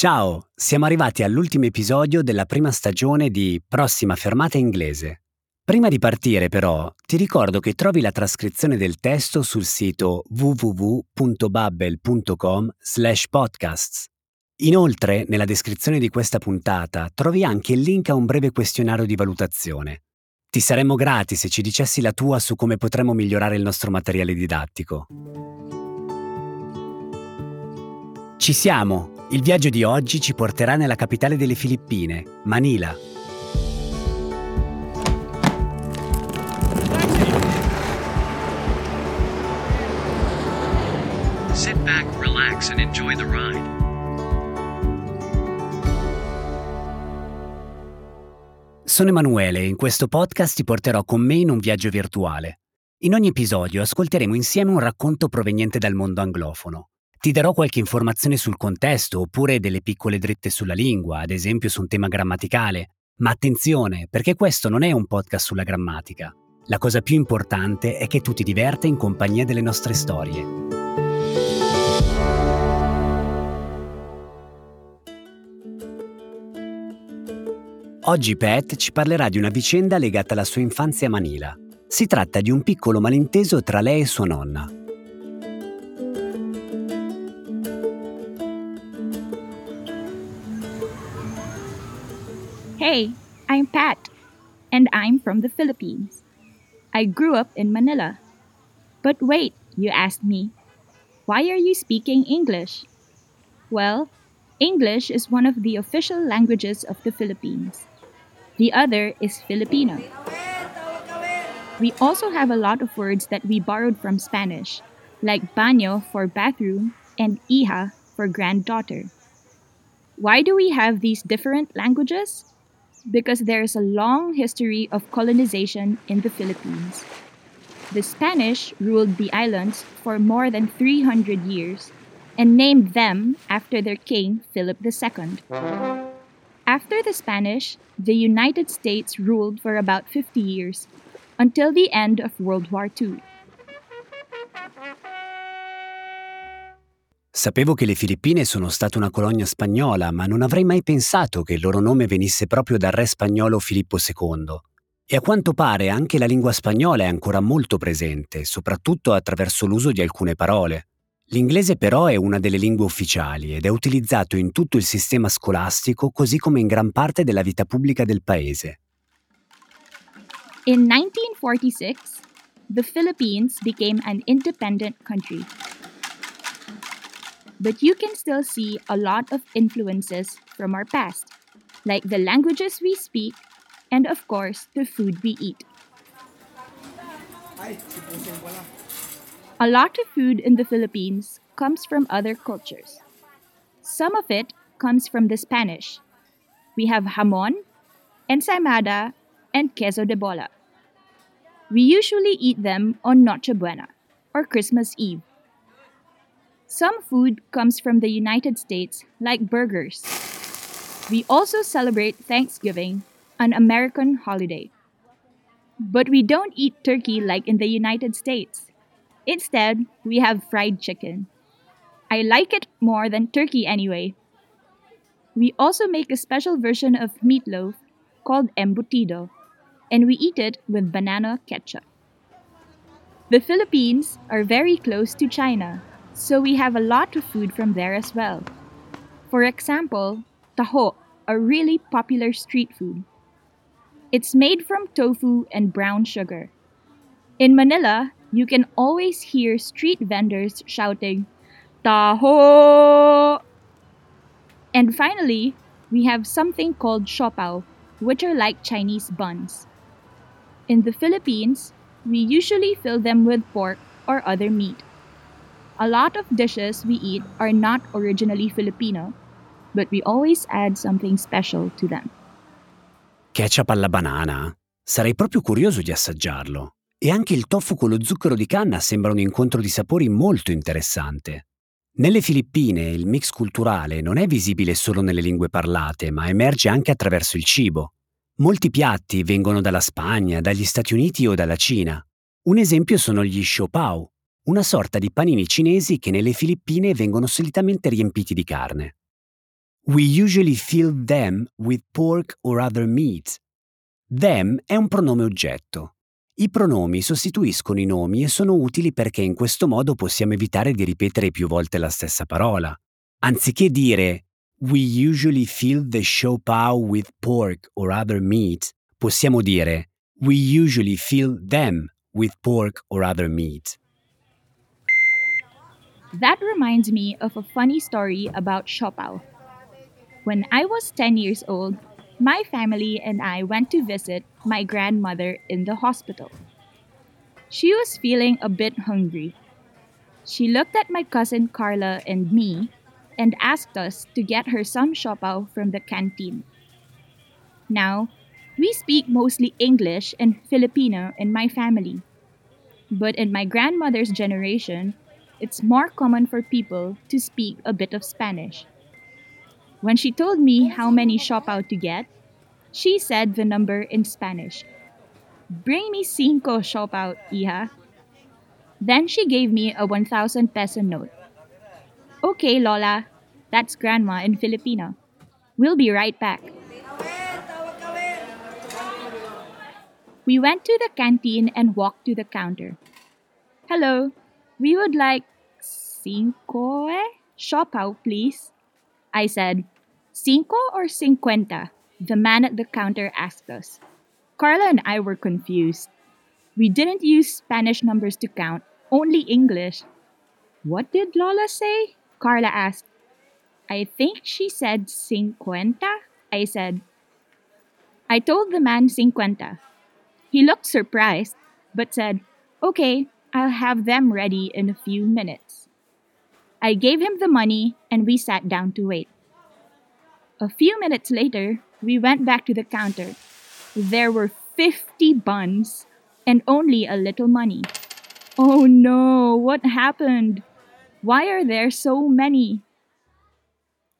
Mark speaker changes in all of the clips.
Speaker 1: Ciao, siamo arrivati all'ultimo episodio della prima stagione di Prossima fermata inglese. Prima di partire però ti ricordo che trovi la trascrizione del testo sul sito www.babbel.com slash podcasts. Inoltre, nella descrizione di questa puntata trovi anche il link a un breve questionario di valutazione. Ti saremmo grati se ci dicessi la tua su come potremmo migliorare il nostro materiale didattico. Ci siamo! Il viaggio di oggi ci porterà nella capitale delle Filippine, Manila.
Speaker 2: Sit back, relax, and enjoy the ride.
Speaker 1: Sono Emanuele e in questo podcast ti porterò con me in un viaggio virtuale. In ogni episodio ascolteremo insieme un racconto proveniente dal mondo anglofono. Ti darò qualche informazione sul contesto oppure delle piccole dritte sulla lingua, ad esempio su un tema grammaticale. Ma attenzione, perché questo non è un podcast sulla grammatica. La cosa più importante è che tu ti diverta in compagnia delle nostre storie. Oggi Pat ci parlerà di una vicenda legata alla sua infanzia a Manila. Si tratta di un piccolo malinteso tra lei e sua nonna,
Speaker 3: Hey, I'm Pat, and I'm from the Philippines. I grew up in Manila. But wait, you asked me, why are you speaking English? Well, English is one of the official languages of the Philippines. The other is Filipino. We also have a lot of words that we borrowed from Spanish, like baño for bathroom and hija for granddaughter. Why do we have these different languages? Because there is a long history of colonization in the Philippines. The Spanish ruled the islands for more than 300 years and named them after their king, Philip II. After the Spanish, the United States ruled for about 50 years until the end of World War II.
Speaker 1: Sapevo che le Filippine sono state una colonia spagnola, ma non avrei mai pensato che il loro nome venisse proprio dal re spagnolo Filippo II. E a quanto pare anche la lingua spagnola è ancora molto presente, soprattutto attraverso l'uso di alcune parole. L'inglese però è una delle lingue ufficiali ed è utilizzato in tutto il sistema scolastico così come in gran parte della vita pubblica del paese.
Speaker 3: In 1946, the Philippines became an independent country. But you can still see a lot of influences from our past, like the languages we speak and, of course, the food we eat. A lot of food in the Philippines comes from other cultures. Some of it comes from the Spanish. We have jamon, ensaimada, and queso de bola. We usually eat them on Noche Buena, or Christmas Eve. Some food comes from the United States, like burgers. We also celebrate Thanksgiving, an American holiday. But we don't eat turkey like in the United States. Instead, we have fried chicken. I like it more than turkey anyway. We also make a special version of meatloaf called embutido, and we eat it with banana ketchup. The Philippines are very close to China, so we have a lot of food from there as well. For example, taho, a really popular street food. It's made from tofu and brown sugar. In Manila, you can always hear street vendors shouting, Taho! And finally, we have something called siopao, which are like Chinese buns. In the Philippines, we usually fill them with pork or other meat. A lot of dishes we eat are not originally Filipino, but we always add something special to them.
Speaker 1: Ketchup alla banana? Sarei proprio curioso di assaggiarlo. E anche il tofu con lo zucchero di canna sembra un incontro di sapori molto interessante. Nelle Filippine il mix culturale non è visibile solo nelle lingue parlate, ma emerge anche attraverso il cibo. Molti piatti vengono dalla Spagna, dagli Stati Uniti o dalla Cina. Un esempio sono gli siopao, una sorta di panini cinesi che nelle Filippine vengono solitamente riempiti di carne. We usually fill them with pork or other meat. Them è un pronome oggetto. I pronomi sostituiscono i nomi e sono utili perché in questo modo possiamo evitare di ripetere più volte la stessa parola. Anziché dire We usually fill the siopao with pork or other meat, possiamo dire We usually fill them with pork or other meat.
Speaker 3: That reminds me of a funny story about siopao. When I was 10 years old, my family and I went to visit my grandmother in the hospital. She was feeling a bit hungry. She looked at my cousin Carla and me and asked us to get her some siopao from the canteen. Now, we speak mostly English and Filipino in my family. But in my grandmother's generation, it's more common for people to speak a bit of Spanish. When she told me how many siopao to get, she said the number in Spanish. Bring me cinco siopao, hija. Then she gave me a 1,000 peso note. Okay, Lola, that's grandma in Filipino. We'll be right back. We went to the canteen and walked to the counter. Hello, we would like cinco eh? siopao, please. I said, cinco or cincuenta? The man at the counter asked us. Carla and I were confused. We didn't use Spanish numbers to count, only English. What did Lola say? Carla asked. I think she said cincuenta. I said. I told the man cincuenta. He looked surprised, but said, Okay, I'll have them ready in a few minutes. I gave him the money and we sat down to wait. A few minutes later, we went back to the counter. There were 50 buns and only a little money. Oh no, what happened? Why are there so many?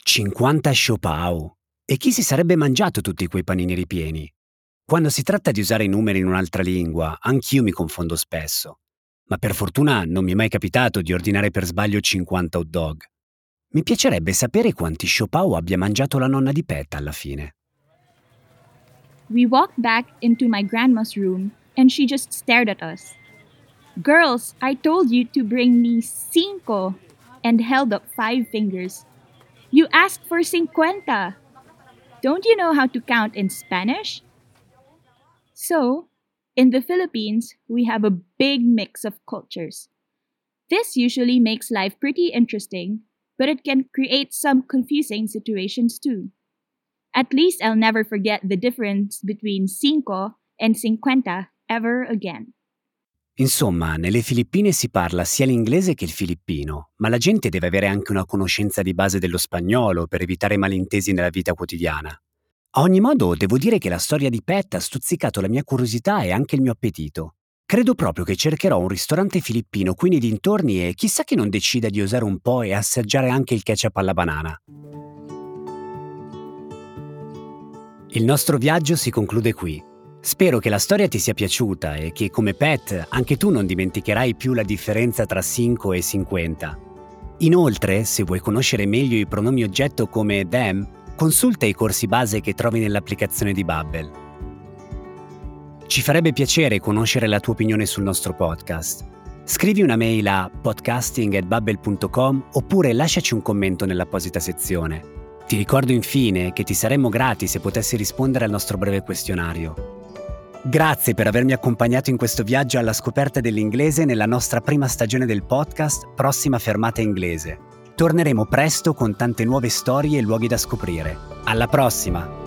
Speaker 1: 50 siopao. E chi si sarebbe mangiato tutti quei panini ripieni? Quando si tratta di usare i numeri in un'altra lingua, anch'io mi confondo spesso. Ma per fortuna non mi è mai capitato di ordinare per sbaglio 50 hot dog. Mi piacerebbe sapere quanti siopao abbia mangiato la nonna di Pet alla fine.
Speaker 3: We walked back into my grandma's room and she just stared at us. Girls, I told you to bring me cinco and held up five fingers. You asked for cincuenta. Don't you know how to count in Spanish? So, in the Philippines, we have a big mix of cultures. This usually makes life pretty interesting, but it can create some confusing situations too. At least I'll never forget the difference between cinco and cincuenta ever again.
Speaker 1: Insomma, nelle Filippine si parla sia l'inglese che il filippino, ma la gente deve avere anche una conoscenza di base dello spagnolo per evitare malintesi nella vita quotidiana. A ogni modo, devo dire che la storia di Pet ha stuzzicato la mia curiosità e anche il mio appetito. Credo proprio che cercherò un ristorante filippino qui nei dintorni e chissà che non decida di osare un po' e assaggiare anche il ketchup alla banana. Il nostro viaggio si conclude qui. Spero che la storia ti sia piaciuta e che come pet anche tu non dimenticherai più la differenza tra 5 e 50. Inoltre, se vuoi conoscere meglio i pronomi oggetto come them, consulta i corsi base che trovi nell'applicazione di Babbel. Ci farebbe piacere conoscere la tua opinione sul nostro podcast. Scrivi una mail a podcasting.babbel.com oppure lasciaci un commento nell'apposita sezione. Ti ricordo infine che ti saremmo grati se potessi rispondere al nostro breve questionario. Grazie per avermi accompagnato in questo viaggio alla scoperta dell'inglese nella nostra prima stagione del podcast Prossima fermata inglese. Torneremo presto con tante nuove storie e luoghi da scoprire. Alla prossima!